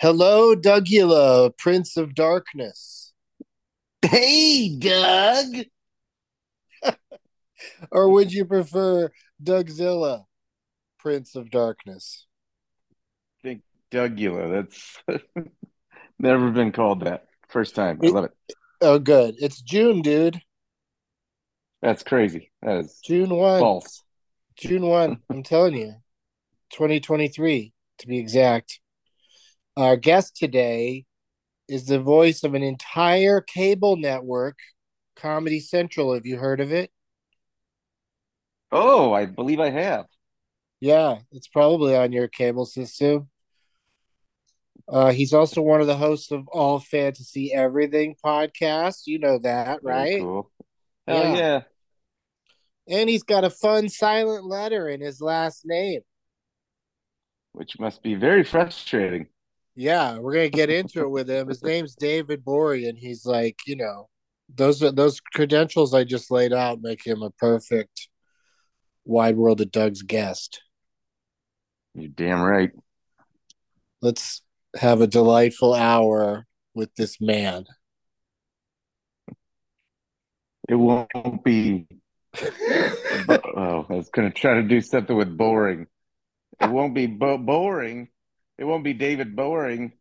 Hello, Dougula, Prince of Darkness. Hey, Doug. or would you prefer Dougzilla, Prince of Darkness? I think Dougula. That's never been called that. First time. I love it. Oh, good. It's June, dude. That's crazy. That is June 1. false. June 1. I'm telling you. 2023, to be exact. Our guest today is the voice of an entire cable network, Comedy Central. Have you heard of it? Oh, I believe I have. Yeah, it's probably on your cable system. Uh, he's also one of the hosts of All Fantasy Everything podcast. You know that, right? Cool. Hell Yeah. yeah. And he's got a fun silent letter in his last name. Which must be very frustrating. Yeah, we're gonna get into it with him. His name's David Gborie, and he's like, you know, those those credentials I just laid out make him a perfect wide world of Doug's guest. You're damn right. Let's have a delightful hour with this man. It won't be. oh, I was going to try to do something with boring. It won't be bo- boring. It won't be David Boring.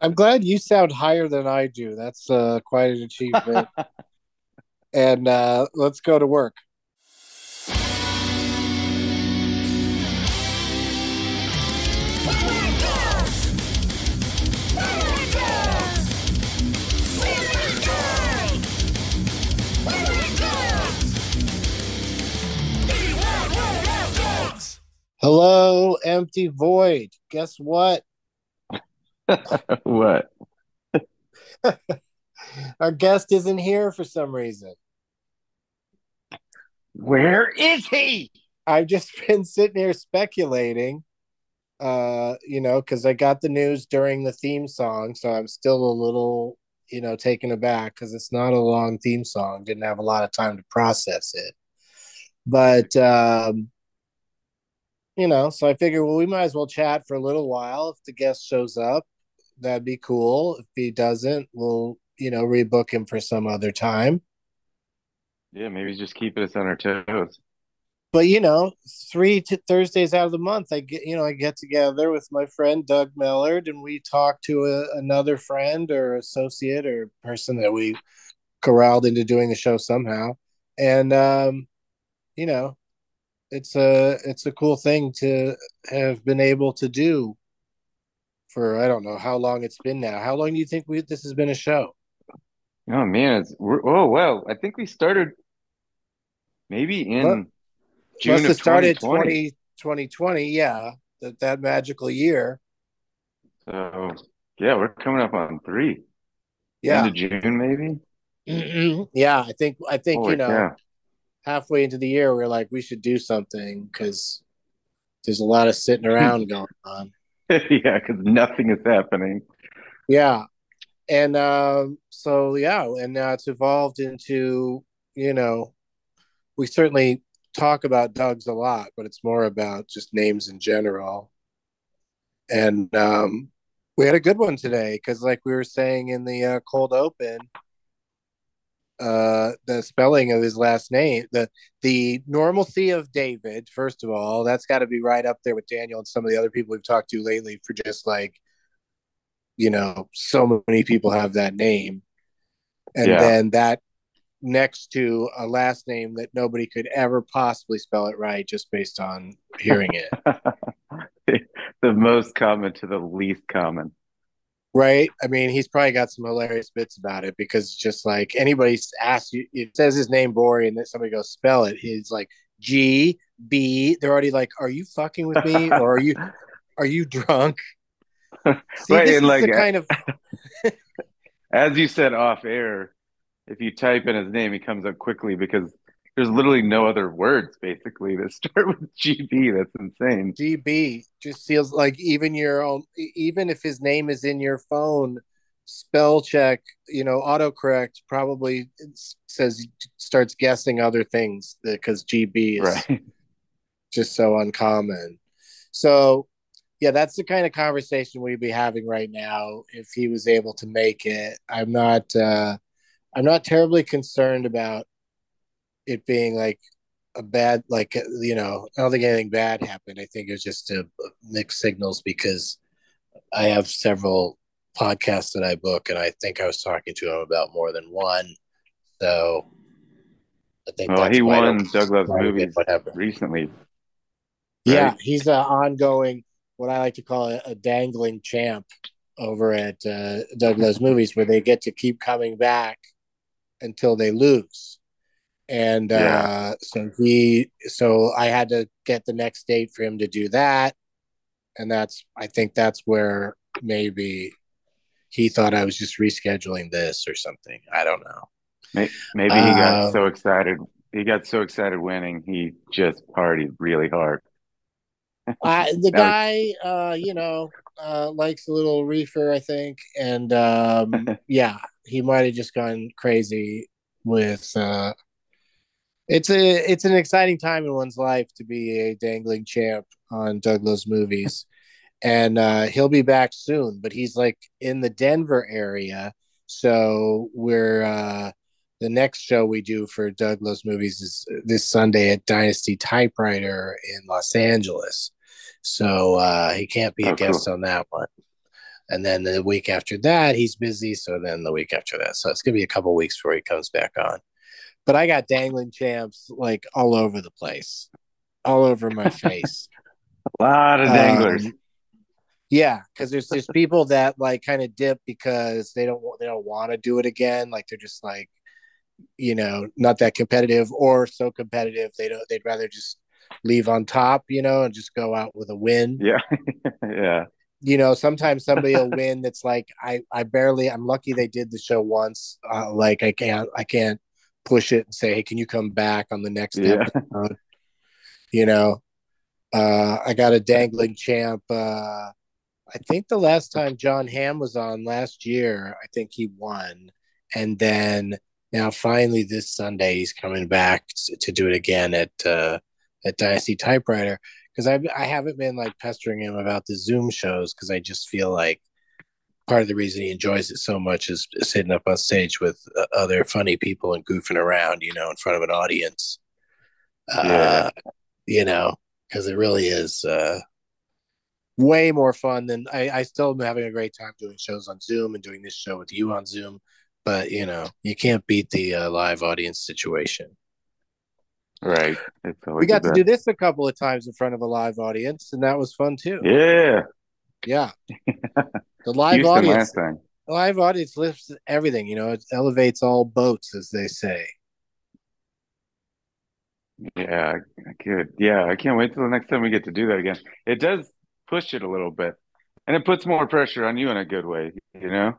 I'm glad you sound higher than I do. That's uh, quite an achievement. and uh, let's go to work. Hello, empty void. Guess what? what? Our guest isn't here for some reason. Where is he? I've just been sitting here speculating, uh, you know, because I got the news during the theme song, so I'm still a little, you know, taken aback because it's not a long theme song. Didn't have a lot of time to process it, but um, you know, so I figured, well, we might as well chat for a little while. If the guest shows up, that'd be cool. If he doesn't, we'll, you know, rebook him for some other time. Yeah, maybe just keeping us on our toes. but you know, three t- Thursdays out of the month, I get you know I get together with my friend Doug Mellard, and we talk to a, another friend or associate or person that we corralled into doing the show somehow, and um, you know, it's a it's a cool thing to have been able to do for I don't know how long it's been now. How long do you think we this has been a show? Oh man, it's we're, oh well. I think we started maybe in Well, June Must of have started 2020. 2020, yeah, that that magical year. So yeah, we're coming up on three. Yeah. End of June, maybe. Mhm. yeah, I think I think Holy you know cow. Halfway into the year we're like we should do something because there's a lot of sitting around going on. yeah, because nothing is happening. Yeah, and um, so yeah, and now it's evolved into you know we certainly talk about Doug's a lot, but it's more about just names in general. And um, we had a good one today because, like we were saying in the uh, cold open, uh, the spelling of his last name, the the normalcy of David. First of all, that's got to be right up there with Daniel and some of the other people we've talked to lately for just like, you know, so many people have that name, and Yeah. then that next to a last name that nobody could ever possibly spell it right just based on hearing it. the most common to the least common. Right? I mean, he's probably got some hilarious bits about it because just like anybody asks you, it says his name Gborie, and then somebody goes spell it. He's like G B. They're already like, "Are you fucking with me, or are you are you drunk?" See, Right, this and is like, the kind of As you said off air, if you type in his name, he comes up quickly because there's literally no other words basically that start with GB. That's insane. GB just feels like even your own, even if his name is in your phone, spell check, you know, autocorrect probably says starts guessing other things because GB is Right. just so uncommon. So, yeah, that's the kind of conversation we'd be having right now if he was able to make it. I'm not, uh, I'm not terribly concerned about it being like a bad, like you know, I don't think anything bad happened. I think it was just a mixed signals because I have several podcasts that I book, and I think I was talking to him about more than one. So I think Well, that's he won Doug Loves why I get Movies recently. Yeah, he's an ongoing, what I like to call a, a dangling champ over at uh, Doug Loves Movies, where they get to keep coming back until they lose. And uh, Yeah. so he, so I had to get the next date for him to do that, and that's, I think that's where maybe he thought I was just rescheduling this or something. I don't know. Maybe he got Um, so excited. He got so excited winning, he just partied really hard. Uh, the guy, uh, you know, uh, likes a little reefer, I think, and um, yeah, he might have just gone crazy with. Uh, it's a it's an exciting time in one's life to be a dangling champ on Doug Loves Movies, and uh, he'll be back soon. But he's like in the Denver area, so we're uh, the next show we do for Doug Loves Movies is this Sunday at Dynasty Typewriter in Los Angeles. So uh, he can't be a Oh, guest cool. on that one. And then the week after that, he's busy. So then the week after that, so it's gonna be a couple weeks before he comes back on. But I got dangling champs like all over the place, all over my face. A lot of danglers. Um, yeah, because there's there's people that like kind of dip because they don't they don't want to do it again. Like they're just like, you know, not that competitive or so competitive they don't they'd rather just leave on top, you know, and just go out with a win. yeah, yeah, You know, sometimes somebody will win that's like I I barely I'm lucky they did the show once. Uh, like I can't I can't push it and say hey can you come back on the next yeah. episode? You know uh i got a dangling champ uh i think the last time john hamm was on last year i think he won. And then now finally this sunday he's coming back to, do it again at uh at dynasty typewriter. Because i i haven't been like pestering him about the zoom shows because i just feel like part of the reason he enjoys it so much is sitting up on stage with uh, other funny people and goofing around you know in front of an audience. Uh you know because it really is uh way more fun than I, I still am having a great time doing shows on zoom and doing this show with you on zoom but you know you can't beat the uh, live audience situation. Right. We got to do this a couple of times in front of a live audience and that was fun too. Yeah. Yeah the live Houston audience the live audience lifts everything you know it elevates all boats as they say Yeah, good. Yeah, I can't wait till the next time we get to do that again. It does push it a little bit, and it puts more pressure on you in a good way, you know?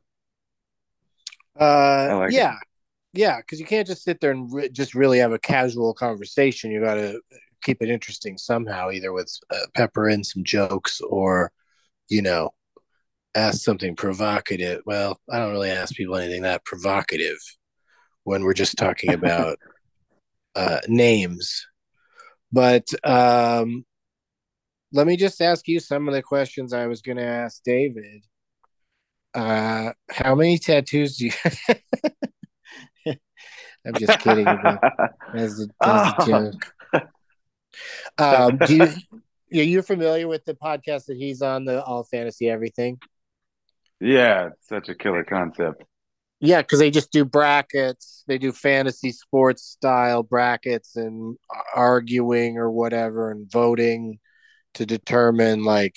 Uh, like it. yeah, yeah, because you can't just sit there and re- just really have a casual conversation. You got to keep it interesting somehow, either with uh, pepper in some jokes or, you know, ask something provocative. Well, I don't really ask people anything that provocative when we're just talking about uh, names. But um, let me just ask you some of the questions I was going to ask David. Uh, how many tattoos do you? I'm just kidding. As a, as a Oh. joke. Um, do you? Are you're familiar with the podcast that he's on, the All Fantasy Everything? Yeah, such a killer concept. Yeah, because they just do brackets. They do fantasy sports style brackets and arguing or whatever and voting to determine, like,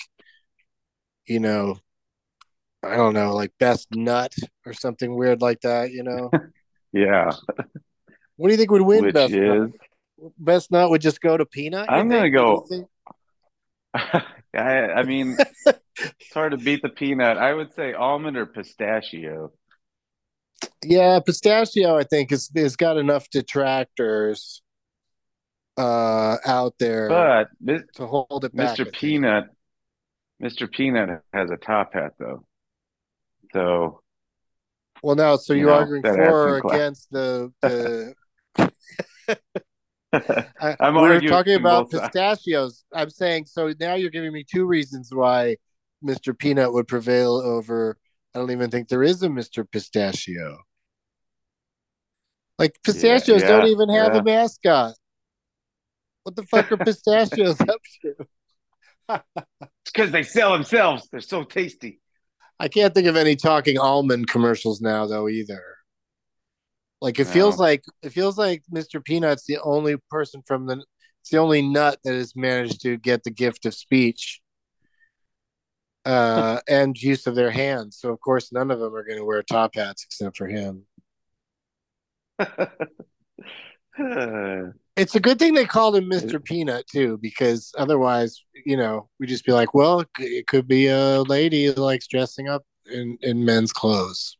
you know, I don't know, like best nut or something weird like that. You know, Yeah, what do you think would win which best is nut? Best nut would just go to peanut. I'm gonna go- think? I, I mean, It's hard to beat the peanut. I would say almond or pistachio. Yeah, pistachio. I think is has got enough detractors uh out there But to hold it back. Mr. Peanut, Mr. Peanut has a top hat though. So Well, no. So You you're know, arguing for or against the the. I, I'm we were talking about pistachios. I'm saying so now you're giving me two reasons why Mr. Peanut would prevail over. I don't even think there is a Mr. Pistachio. Like pistachios yeah, don't even have yeah. a mascot. What the fuck are pistachios up to? It's because they sell themselves. They're so tasty. I can't think of any talking almond commercials now though either. Like it feels like it feels like Mr. Peanut's the only person from the it's the only nut that has managed to get the gift of speech uh and use of their hands. So of course none of them are going to wear top hats except for him. It's a good thing they called him Mr. Peanut too, because otherwise, you know, we just be like, well, it it could be a lady who likes dressing up in in men's clothes.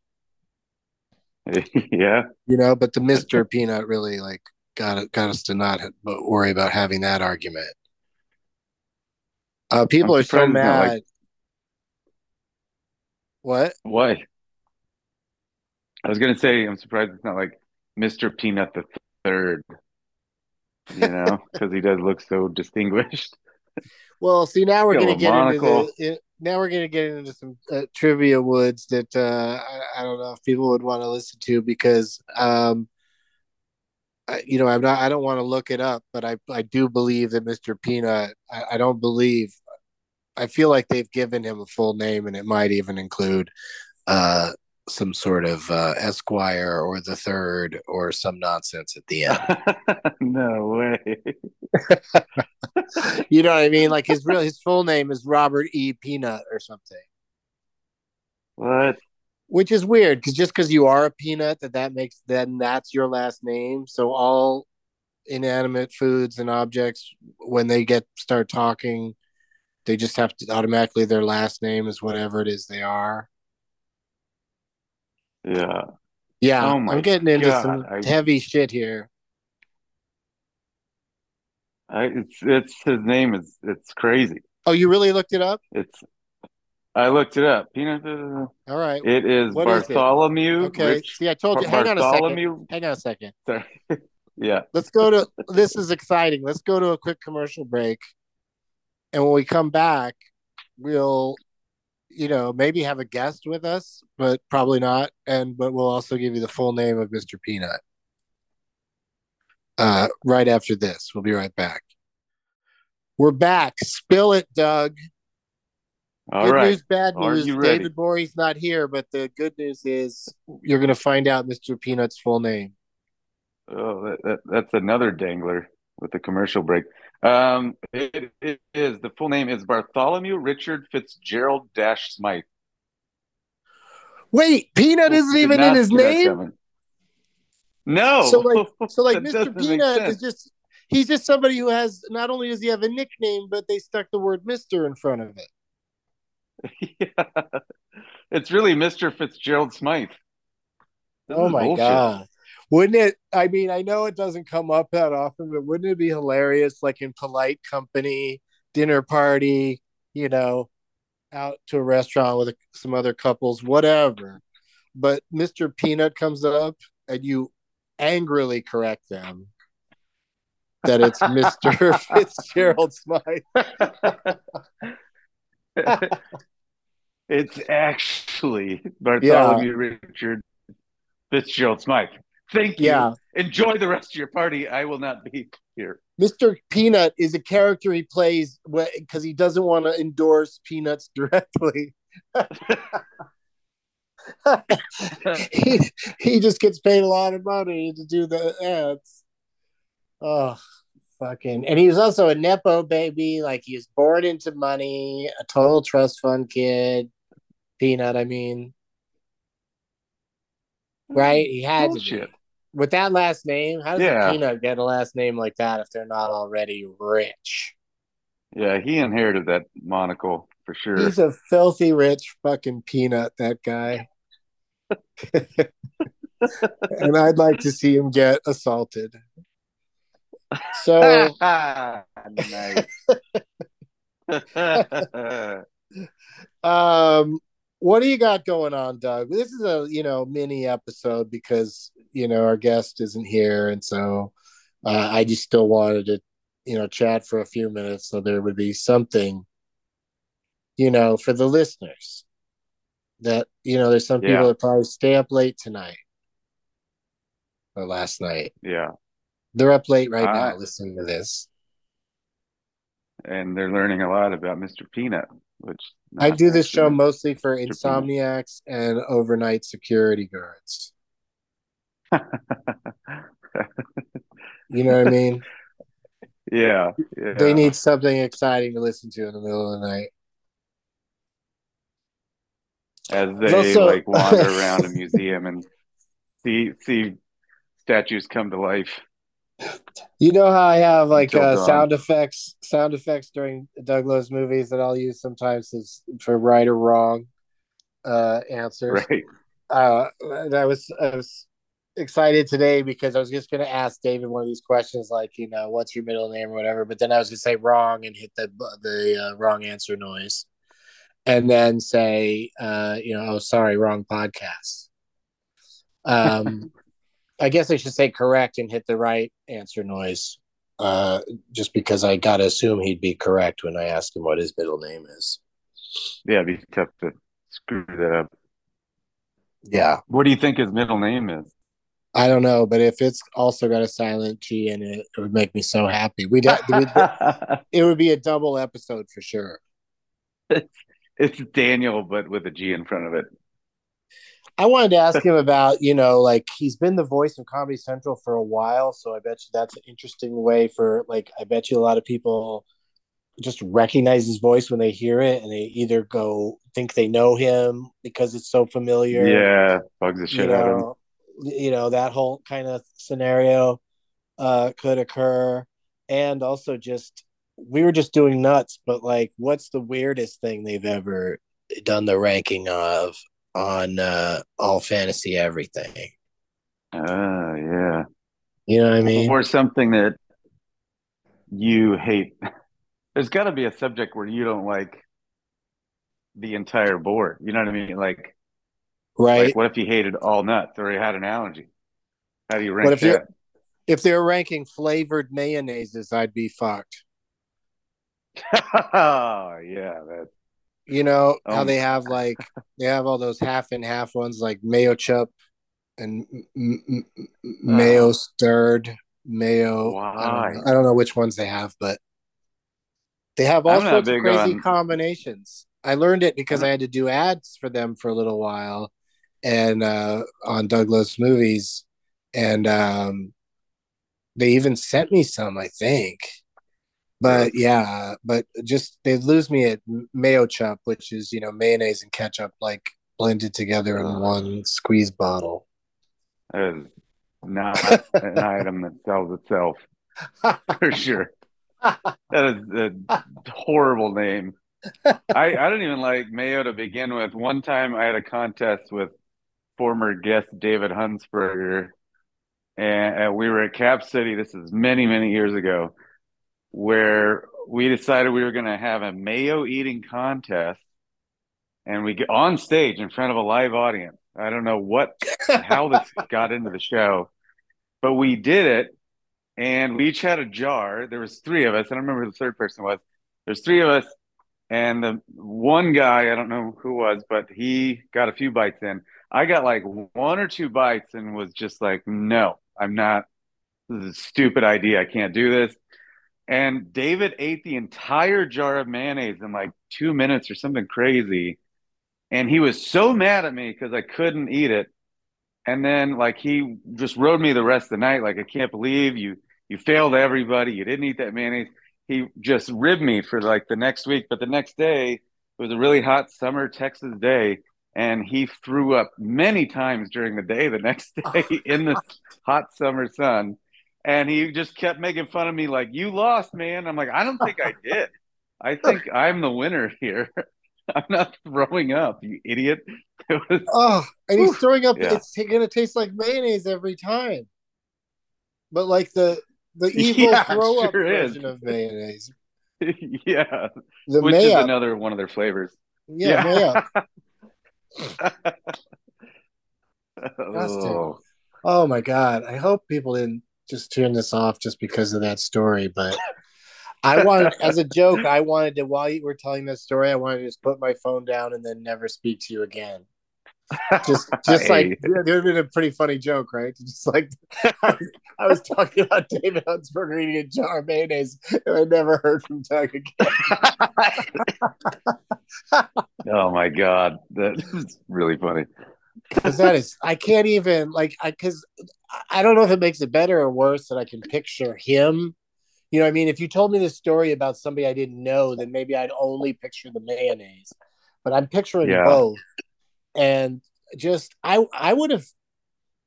yeah. you know but the mr peanut really like got it got us to not worry about having that argument uh people I'm are so surprised it's not mad like- what Why? I was gonna say I'm surprised it's not like Mr. Peanut the third. You know, because he does look so distinguished. well see now we're gonna get monocle. into the it, now we're gonna get into some uh, trivia woods that uh I, I don't know if people would want to listen to because um I, you know i'm not i don't want to look it up but i i do believe that mr peanut I, I don't believe i feel like they've given him a full name and it might even include uh some sort of uh esquire or the third or some nonsense at the end. No way. you know what i mean? Like his real his full name is robert e. Peanut or something. What? which is weird because just because you are a peanut that that makes then that's your last name. So all inanimate foods and objects when they get start talking they just have to automatically their last name is whatever it is they are Yeah. yeah Oh i'm getting into God, some I- heavy shit here I, it's it's his name is it's crazy. oh you really looked it up It's I looked it up. Peanut. all right It is What is it? Bartholomew. okay Rich, see i told you hang on a second Bartholomew. hang on a second Sorry. yeah. let's go to this is exciting let's go to a quick commercial break and when we come back we'll you know maybe have a guest with us but probably not. And but we'll also give you the full name of mr peanut. Uh right after this we'll be right back. We're back. Spill it doug. All good right. news bad news. david Gborie's not here but the good news is you're going to find out mr peanut's full name. Oh, that, that, that's another dangler with the commercial break. Um, it, it is the full name is Bartholomew Richard Fitzgerald Dash Smythe. wait peanut isn't even in his name. No. So, like- So like Mr. Peanut is just he's just somebody who has not only does he have a nickname, but they stuck the word Mr. in front of it. yeah. It's really Mr. Fitzgerald Smythe. This oh my bullshit. god. Wouldn't it I mean, I know it doesn't come up that often, but wouldn't it be hilarious like in polite company, dinner party, you know, out to a restaurant with some other couples, whatever. But Mr. Peanut comes up and you angrily correct them that it's Mr. Fitzgerald Smythe. it's actually Bartholomew Richard Fitzgerald Smythe. Thank you. Yeah. Enjoy the rest of your party. I will not be here. Mr. Peanut is a character he plays because he doesn't want to endorse peanuts directly. he he just gets paid a lot of money to do the ads. Oh, fucking! And he was also a nepo baby. Like he was born into money, a total trust fund kid. Peanut, I mean, right? He had to be. With that last name. How does Yeah. peanut get a last name like that if they're not already rich? Yeah, he inherited that monocle for sure. He's a filthy rich fucking peanut, that guy. and I'd like to see him get assaulted. So nice. um what do you got going on doug this is a you know mini episode because you know our guest isn't here and so uh, i just still wanted to you know chat for a few minutes so there would be something you know for the listeners that you know there's some people Yeah. that probably stay up late tonight or last night yeah. they're up late right now Ah. listening to this And they're learning a lot about Mr. Peanut, which i do this show mostly for insomniacs and overnight security guards you know what i mean yeah, yeah. they need something exciting to listen to in the middle of the night. as they also- like wander around a museum and see see statues come to life. You know how I have like uh, sound effects, sound effects during Doug Loves Movies that I'll use sometimes as for right or wrong uh, answers. Right. Uh, I was I was excited today because I was just going to ask David one of these questions, like you know, what's your middle name or whatever. But then I was going to say wrong and hit the the uh, wrong answer noise, and then say, uh, you know, oh sorry, wrong podcast. Um, I guess I should say correct and hit the right answer noise, uh, just because I got to assume he'd be correct when I ask him what his middle name is. Yeah, it'd be tough to screw that up. Yeah, What do you think his middle name is? I don't know, but if it's also got a silent G in it, it would make me so happy. We'd, we'd it would be a double episode for sure. it's Daniel, but with a G in front of it. I wanted to ask him about, you know, like he's been the voice of Comedy Central for a while, so I bet you that's an interesting way for like I bet you a lot of people just recognize his voice when they hear it and they either go think they know him because it's so familiar. Yeah, bugs the you shit out of him. you know that whole kind of scenario uh could occur and also just we were just doing nuts but like what's the weirdest thing they've ever done the ranking of on uh all fantasy everything Ah, yeah. you know what i mean Or something that you hate. There's got to be a subject where you don't like the entire board. You know what I mean? Like, right like what if you hated all nuts or you had an allergy? How do you rank if that? if they're ranking flavored mayonnaises i'd be fucked oh, yeah. That, you know how Um, they have like they have all those half and half ones like mayo chup and m- m- m- mayo Oh. stirred mayo I Why? don't, know, I don't know which ones they have but they have all I'm sorts of crazy on- combinations i learned it because i had to do ads for them for a little while and uh on doug loves movies and um they even sent me some i think but yeah but just they lose me at mayo chup which is you know mayonnaise and ketchup like blended together in one squeeze bottle that is not an item that sells itself for sure. That is a horrible name. I, I don't even like mayo to begin with. One time I had a contest with former guest David Huntsberger, and, and we were at Cap City. This is many, many years ago, where we decided we were going to have a mayo eating contest, and we get on stage in front of a live audience. I don't know what how this got into the show, but we did it, and we each had a jar. There was three of us. I don't remember who the third person was. There's three of us, and the one guy I don't know who was, but he got a few bites in. I got like one or two bites and was just like, no, I'm not. This is a stupid idea. I can't do this. And David ate the entire jar of mayonnaise in like two minutes or something crazy. And he was so mad at me because I couldn't eat it. And then like he just rode me the rest of the night. Like, I can't believe you you failed everybody. You didn't eat that mayonnaise. He just ribbed me for like the next week. But the next day, it was a really hot summer Texas day. And he threw up many times during the day the next day oh, in the hot summer sun. And he just kept making fun of me, like, you lost, man. I'm like, I don't think I did. I think I'm the winner here. I'm not throwing up, you idiot. Was, Oh, and he's throwing up. Yeah. It's gonna taste like mayonnaise every time. But like the the evil Yeah, throw up sure is. version of mayonnaise, yeah, the which is another one of their flavors. yeah, mayo. Oh, Oh my god! I hope people didn't just turn this off just because of that story. But I wanted, as a joke, I wanted to while you were telling this story, I wanted to just put my phone down and then never speak to you again. Just, just like it would have been a pretty funny joke, right? Just like I was, I was talking about David Huntsberger eating a jar of mayonnaise, and I never heard from Doug again. oh my god, that's really funny. Because that is I can't even like I because I don't know if it makes it better or worse that I can picture him. You know, what I mean, if you told me this story about somebody I didn't know, then maybe I'd only picture the mayonnaise. But I'm picturing Yeah. both, and just I I would have.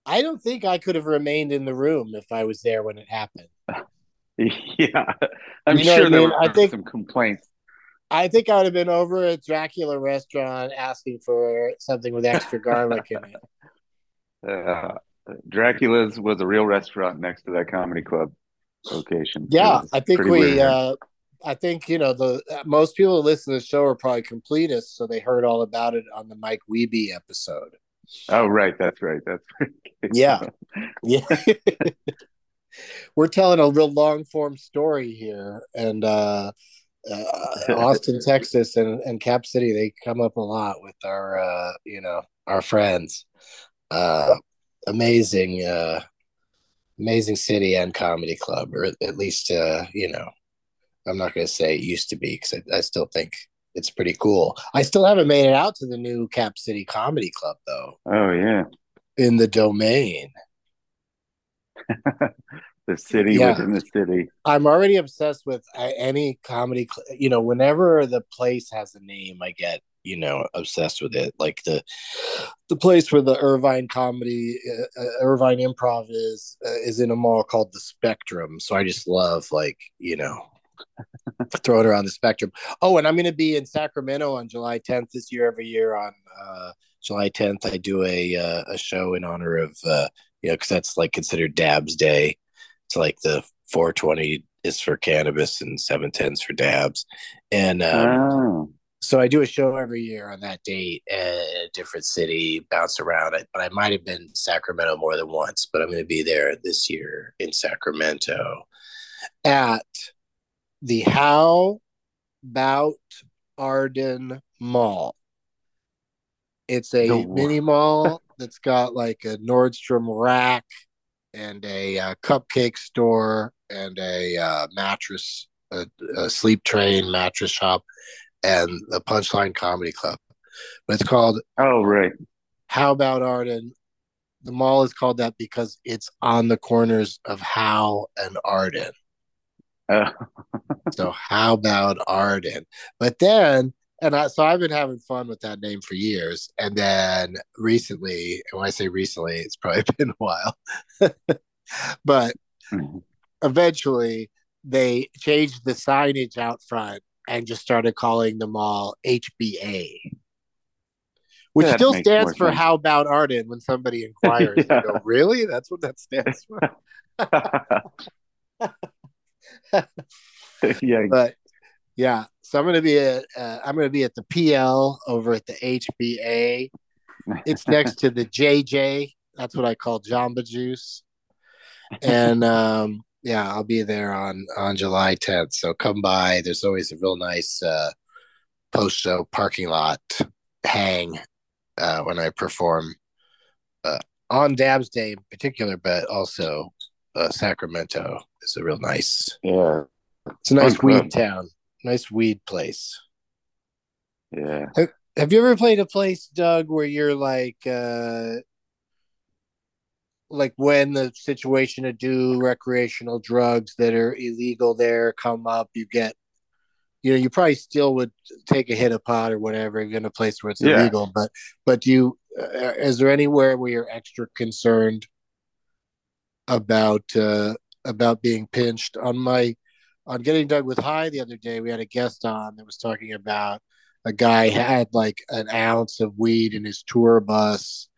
I don't think I could have remained in the room if I was there when it happened. Yeah, I'm You know sure I there mean? were I think- some complaints. I think I would have been over at Dracula restaurant asking for something with extra garlic in it. Uh, Dracula's was a real restaurant next to that comedy club location. Yeah, I think we. uh I think you know the most people who listen to the show are probably completists, so they heard all about it on the Mike Wiebe episode. oh, right, that's right, that's right. Yeah. Yeah, we're telling a real long form story here, and uh, uh, Austin, Texas, and, and Cap City they come up a lot with our uh, you know our friends. Uh, amazing, uh, amazing city and comedy club, or at least uh, you know I'm not going to say it used to be because I, I still think it's pretty cool. I still haven't made it out to the new Cap City Comedy Club though, Oh yeah, in the domain. the city Yeah. within the city. I'm already obsessed with uh, any comedy. You know, whenever the place has a name, I get you know obsessed with it. Like the the place where the Irvine comedy, uh, uh, Irvine Improv is uh, is in a mall called the Spectrum. So I just love like you know throwing around the Spectrum. Oh, and I'm going to be in Sacramento on July 10th this year. Every year on uh, July 10th, I do a uh, a show in honor of uh, you know because that's like considered Dabs Day. It's like the 420 is for cannabis and 710s for dabs. And um, oh, so I do a show every year on that date in a different city, bounce around it. But I might have been Sacramento more than once, but I'm going to be there this year in Sacramento at the How About Arden Mall. It's a The- mini mall that's got like a Nordstrom rack and a uh, cupcake store and a uh, mattress, a, a sleep train mattress shop, and the Punchline Comedy Club. But it's called oh, right. How About Arden. The mall is called that because it's on the corners of Howe and Arden. Uh, So how about Arden? But then, and I, so I've been having fun with that name for years. And then recently, and when I say recently, it's probably been a while, but mm-hmm. eventually they changed the signage out front and just started calling the mall HBA, which That still stands for sense. How About Arden when somebody inquires. Yeah. Go, really? That's what that stands for? yeah, but yeah so i'm gonna be at uh, i'm gonna be at the pl over at the hba it's next to the jj that's what i call jamba juice. And um yeah i'll be there on on july 10th so come by. There's always a real nice uh post show parking lot hang uh when i perform uh on dabs day in particular but also uh sacramento is a real nice yeah, it's a nice weed town. Nice weed place. yeah. Have you ever played a place, Doug, where you're like uh like when the situation to do recreational drugs that are illegal there come up, you get you know, you probably still would take a hit of pot or whatever in a place where it's Yeah. illegal, but but do you uh, is there anywhere where you're extra concerned about uh about being pinched on my on getting Done with high the other day we had a guest on that was talking about a guy had like an ounce of weed in his tour bus.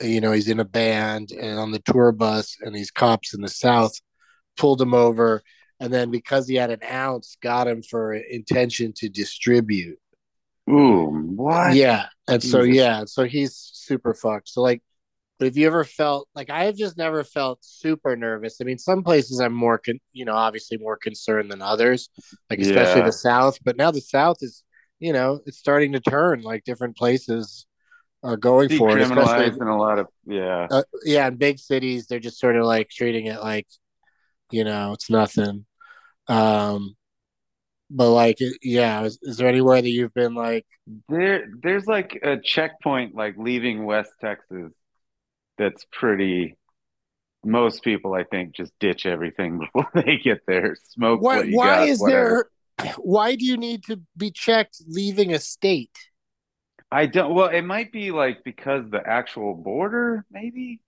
You know, he's in a band and on the tour bus, and these cops in the South pulled him over. And then because he had an ounce, got him for intention to distribute. Ooh, what? Yeah. And so, Jesus. yeah, so he's super fucked. So, like, but have you ever felt like I've just never felt super nervous. I mean, some places I'm more, con- you know, obviously more concerned than others, like especially Yeah. the South. But now the South is, you know, it's starting to turn. Like different places are going for it, especially in a lot of yeah. uh, yeah, in big cities, they're just sort of like treating it like, you know, it's nothing. Um, but like, yeah, is, is there anywhere that you've been like, There, there's like a checkpoint like leaving West Texas that's pretty. Most people, I think, just ditch everything before they get there. Smoke why, what you why got, is whatever. there, why do you need to be checked leaving a state? I don't. Well, it might be like because the actual border, maybe.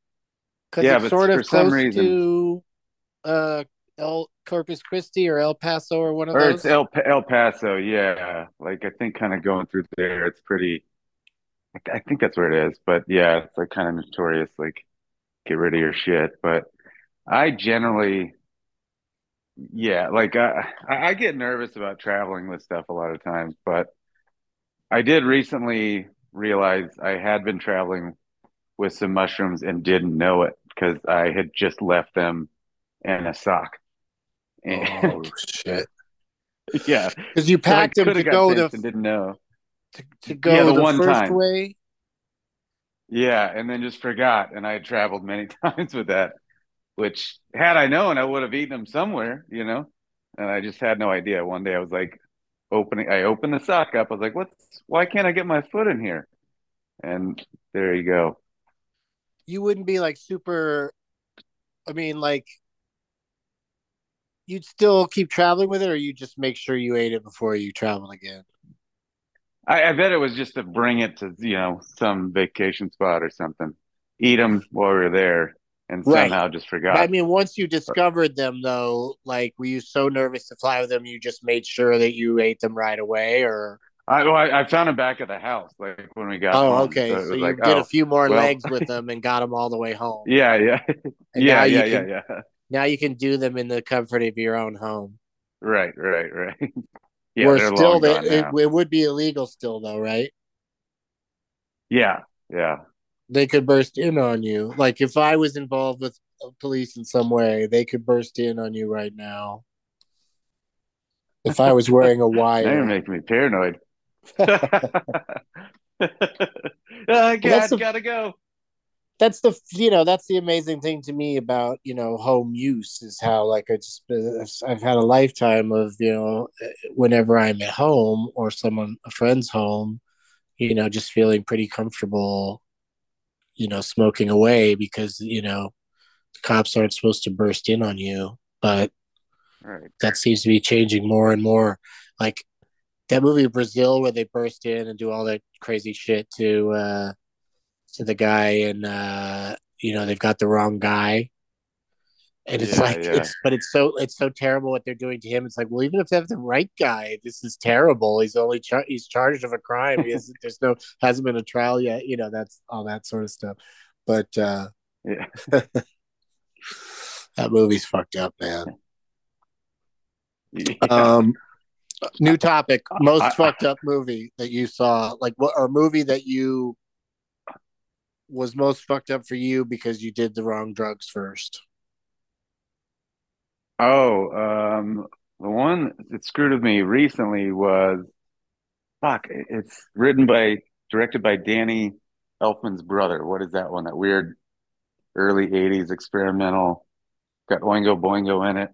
Because Yeah, it's but sort of for some close reason- to uh, El Corpus Christi or El Paso or one of Or those. it's El El Paso, yeah. Like I think kind of going through there, it's pretty. I think that's where it is, but yeah, it's like kind of notorious. Like, get rid of your shit. But I generally, yeah, like I I get nervous about traveling with stuff a lot of times, but I did recently realize I had been traveling with some mushrooms and didn't know it because I had just left them in a sock. And oh shit! yeah. Because you So packed them coulda to go the and didn't know. To, to go Yeah, the the, one first time. way. Yeah, and then just forgot. And I had traveled many times with that, which had I known, I would have eaten them somewhere, you know? And I just had no idea. One day I was like opening, I opened the sock up. I was like, what's, why can't I get my foot in here? And there you go. you wouldn't be like super i mean like you'd still keep traveling with it or you just make sure you ate it before you travel again I, I bet it was just to bring it to, you know, some vacation spot or something. Eat them while we were there and Right. somehow just forgot. i mean once you discovered them though like were you so nervous to fly with them you just made sure that you ate them right away or I, well, I, I found them back at the house, like when we got oh home. okay So so, you like, did oh, a few more well. legs with them and got them all the way home yeah, yeah, yeah, yeah, yeah, yeah. now you can do them in the comfort of your own home Right, right, right. Yeah, We're still they, it, it would be illegal still though right Yeah, yeah. they could burst in on you. Like if I was involved with police in some way, they could burst in on you right now. If I was wearing a Now you're making me paranoid. Ah, oh, God, that's the- gotta go. That's the you know that's the amazing thing to me about you know home use is how like I just I've had a lifetime of you know whenever I'm at home or someone a friend's home, you know just feeling pretty comfortable, you know smoking away because you know the cops aren't supposed to burst in on you, but Right. that seems to be changing more and more. Like that movie Brazil where they burst in and do all that crazy shit to uh to the guy and uh you know they've got the wrong guy. And it's Yeah, like yeah. it's but it's so it's so terrible what they're doing to him. It's like, well, even if they have the right guy, this is terrible. He's only char- he's charged of a crime. He has, there's no hasn't been a trial yet. You know, that's all that sort of stuff. But uh Yeah. that movie's fucked up, man. Yeah. Um, new topic: most I- fucked up movie that you saw, like what, or movie that you was most fucked up for you because you did the wrong drugs first. Oh, um, the one that screwed with me recently was fuck. It's written by, directed by Danny Elfman's brother. What is that one? That weird early '80s experimental. Got Oingo Boingo in it.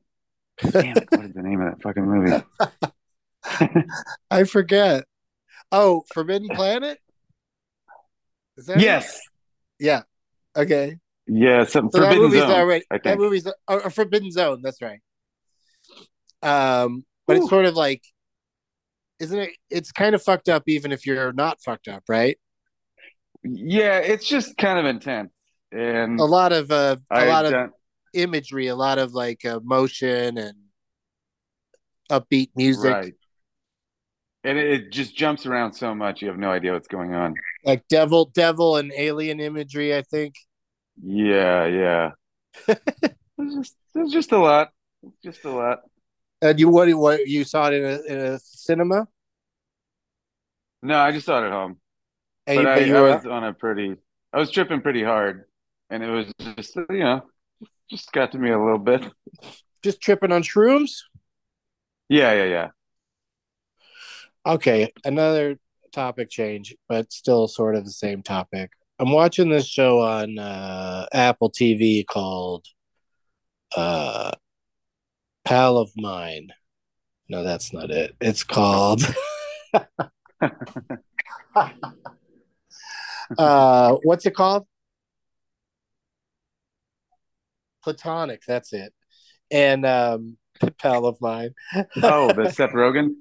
Damn it! What is the name of that fucking movie? I forget. Oh, Forbidden Planet. Is that it? Yes. Yeah. Okay. Yeah, some So that Forbidden movie's Zone. already. That movie's a, a Forbidden Zone. That's right. Um, but it's sort of like, isn't it? It's kind of fucked up, even if you're not fucked up, right? Yeah, it's just kind of intense, and A lot of uh, a I lot of imagery, a lot of like uh, motion and upbeat music. Right. and it, it just jumps around so much you have no idea what's going on. Like devil, devil, and alien imagery. I think. Yeah, yeah. it's just just a lot. Just a lot. And you what? What you saw it in a, in a cinema? No, I just saw it at home. And but you, I, you I was on a pretty. I was tripping pretty hard, and it was just you know, just got to me a little bit. just tripping on shrooms. Yeah, yeah, yeah. Okay, another topic change, but still sort of the same topic. I'm watching this show on uh, Apple TV called uh, Pal of Mine. No, that's not it. It's called uh, what's it called? Platonic. That's it. And um, Pal of Mine. Oh, the Seth Rogen.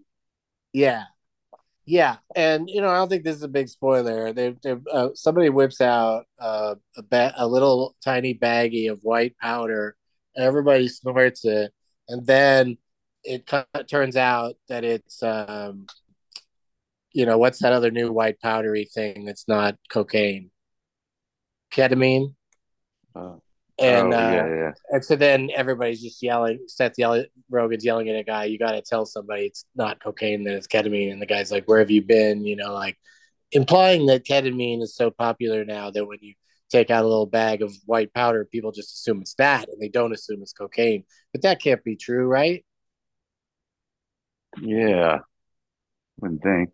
Yeah, yeah, and you know I don't think this is a big spoiler. They, uh, somebody whips out uh, a ba- a little tiny baggie of white powder. and Everybody snorts it, and then it of turns out that it's um, you know what's that other new white powdery thing that's not cocaine, ketamine. Uh, And oh, uh, yeah, and so then everybody's just yelling. Seth yelling, Rogen's yelling at a guy. You got to tell somebody it's not cocaine, that it's ketamine. And the guy's like, "Where have you been?" You know, like implying that ketamine is so popular now that when you take out a little bag of white powder, people just assume it's that, and they don't assume it's cocaine. But that can't be true, right? Yeah. Wouldn't think.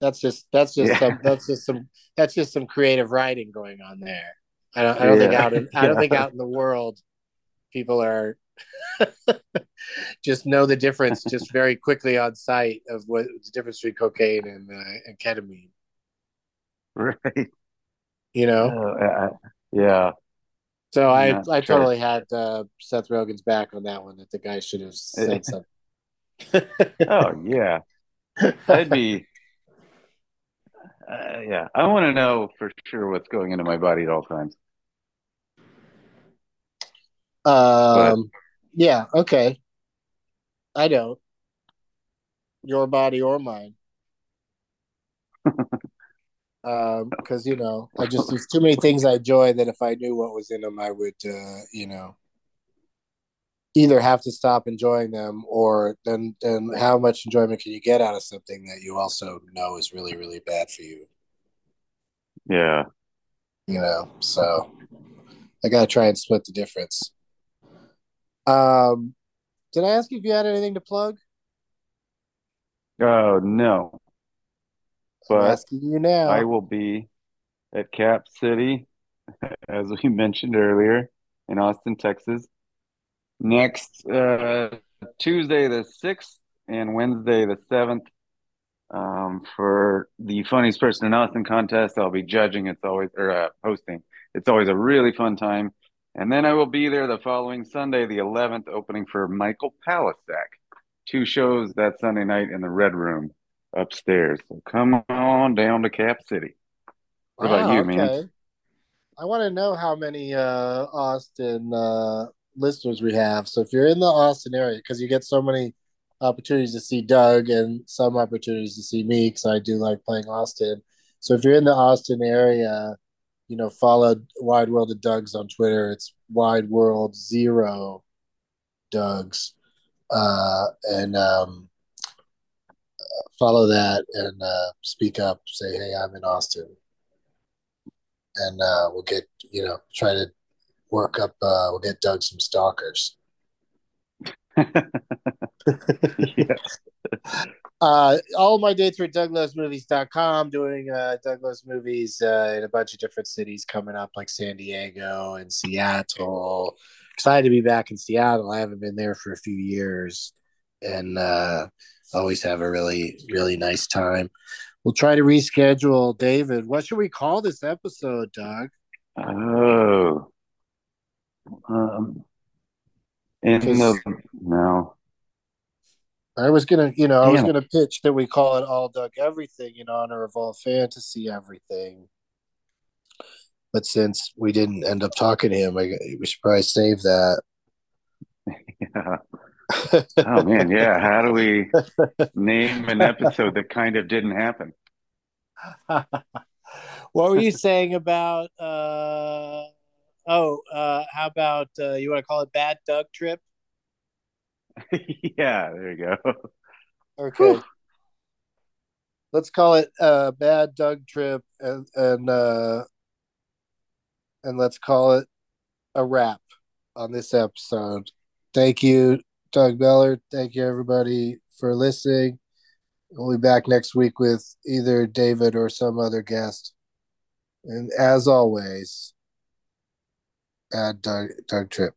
That's just that's just Yeah. some that's just some that's just some creative writing going on there. I don't I don't think out in I don't think out in the world people are just know the difference just very quickly on sight of what the difference between cocaine and uh, and ketamine. Right. You know, uh, yeah. so I yeah, I sure. totally had uh, Seth Rogen's back on that one. That the guy should have said something. Oh, yeah. That'd be. Uh, yeah, I want to know for sure what's going into my body at all times. Um, yeah, okay. I don't. Your body or mine. um, because you know, I just there's too many things I enjoy that if I knew what was in them, I would, uh, you know, either have to stop enjoying them, or then then how much enjoyment can you get out of something that you also know is really really bad for you? Yeah. You know, so I gotta try and split the difference. Um, did I ask you if you had anything to plug? Oh, no. I'm asking you now. I will be at Cap City, as we mentioned earlier, in Austin, Texas, next uh, Tuesday the 6th and Wednesday the 7th um, for the funniest person in Austin contest. I'll be judging. It's always, or uh, hosting. It's always a really fun time. And then I will be there the following Sunday, the 11th, opening for Michael Palascak. Two shows that Sunday night in the Red Room upstairs. So come on down to Cap City. What about Wow, you, man? I want to know how many uh, Austin uh, listeners we have. So if you're in the Austin area, because you get so many opportunities to see Doug and some opportunities to see me, because I do like playing Austin. So if you're in the Austin area, you know, follow Wide World of Doug's on Twitter. It's Wide World Zero Doug's, uh, and um, follow that and uh, speak up. Say, hey, I'm in Austin and uh, we'll get you know try to work up. Uh, we'll get Doug some stalkers. Yeah. Uh, all my dates are at douglovesmovies.com, doing uh, Doug Loves Movies uh, in a bunch of different cities coming up, like San Diego and Seattle. Excited to be back in Seattle. I haven't been there for a few years, and uh, always have a really, really nice time. We'll try to reschedule. David, what should we call this episode, Doug? Oh. Um, the no. I was gonna, you know, I was gonna pitch that we call it all Doug Everything in honor of all fantasy everything. But since we didn't end up talking to him, I, we should probably save that. Yeah. oh man, yeah. How do we name an episode that kind of didn't happen? what were you saying about? uh Oh, uh how about uh you want to call it Bad Doug Trip? yeah, there you go. Okay. Whew. Let's call it uh Bad Doug Trip and and uh and let's call it a wrap on this episode. Thank you, Doug Mellard. Thank you, everybody, for listening. We'll be back next week with either David or some other guest. And as always, Uh, add Doug, Doug Trip.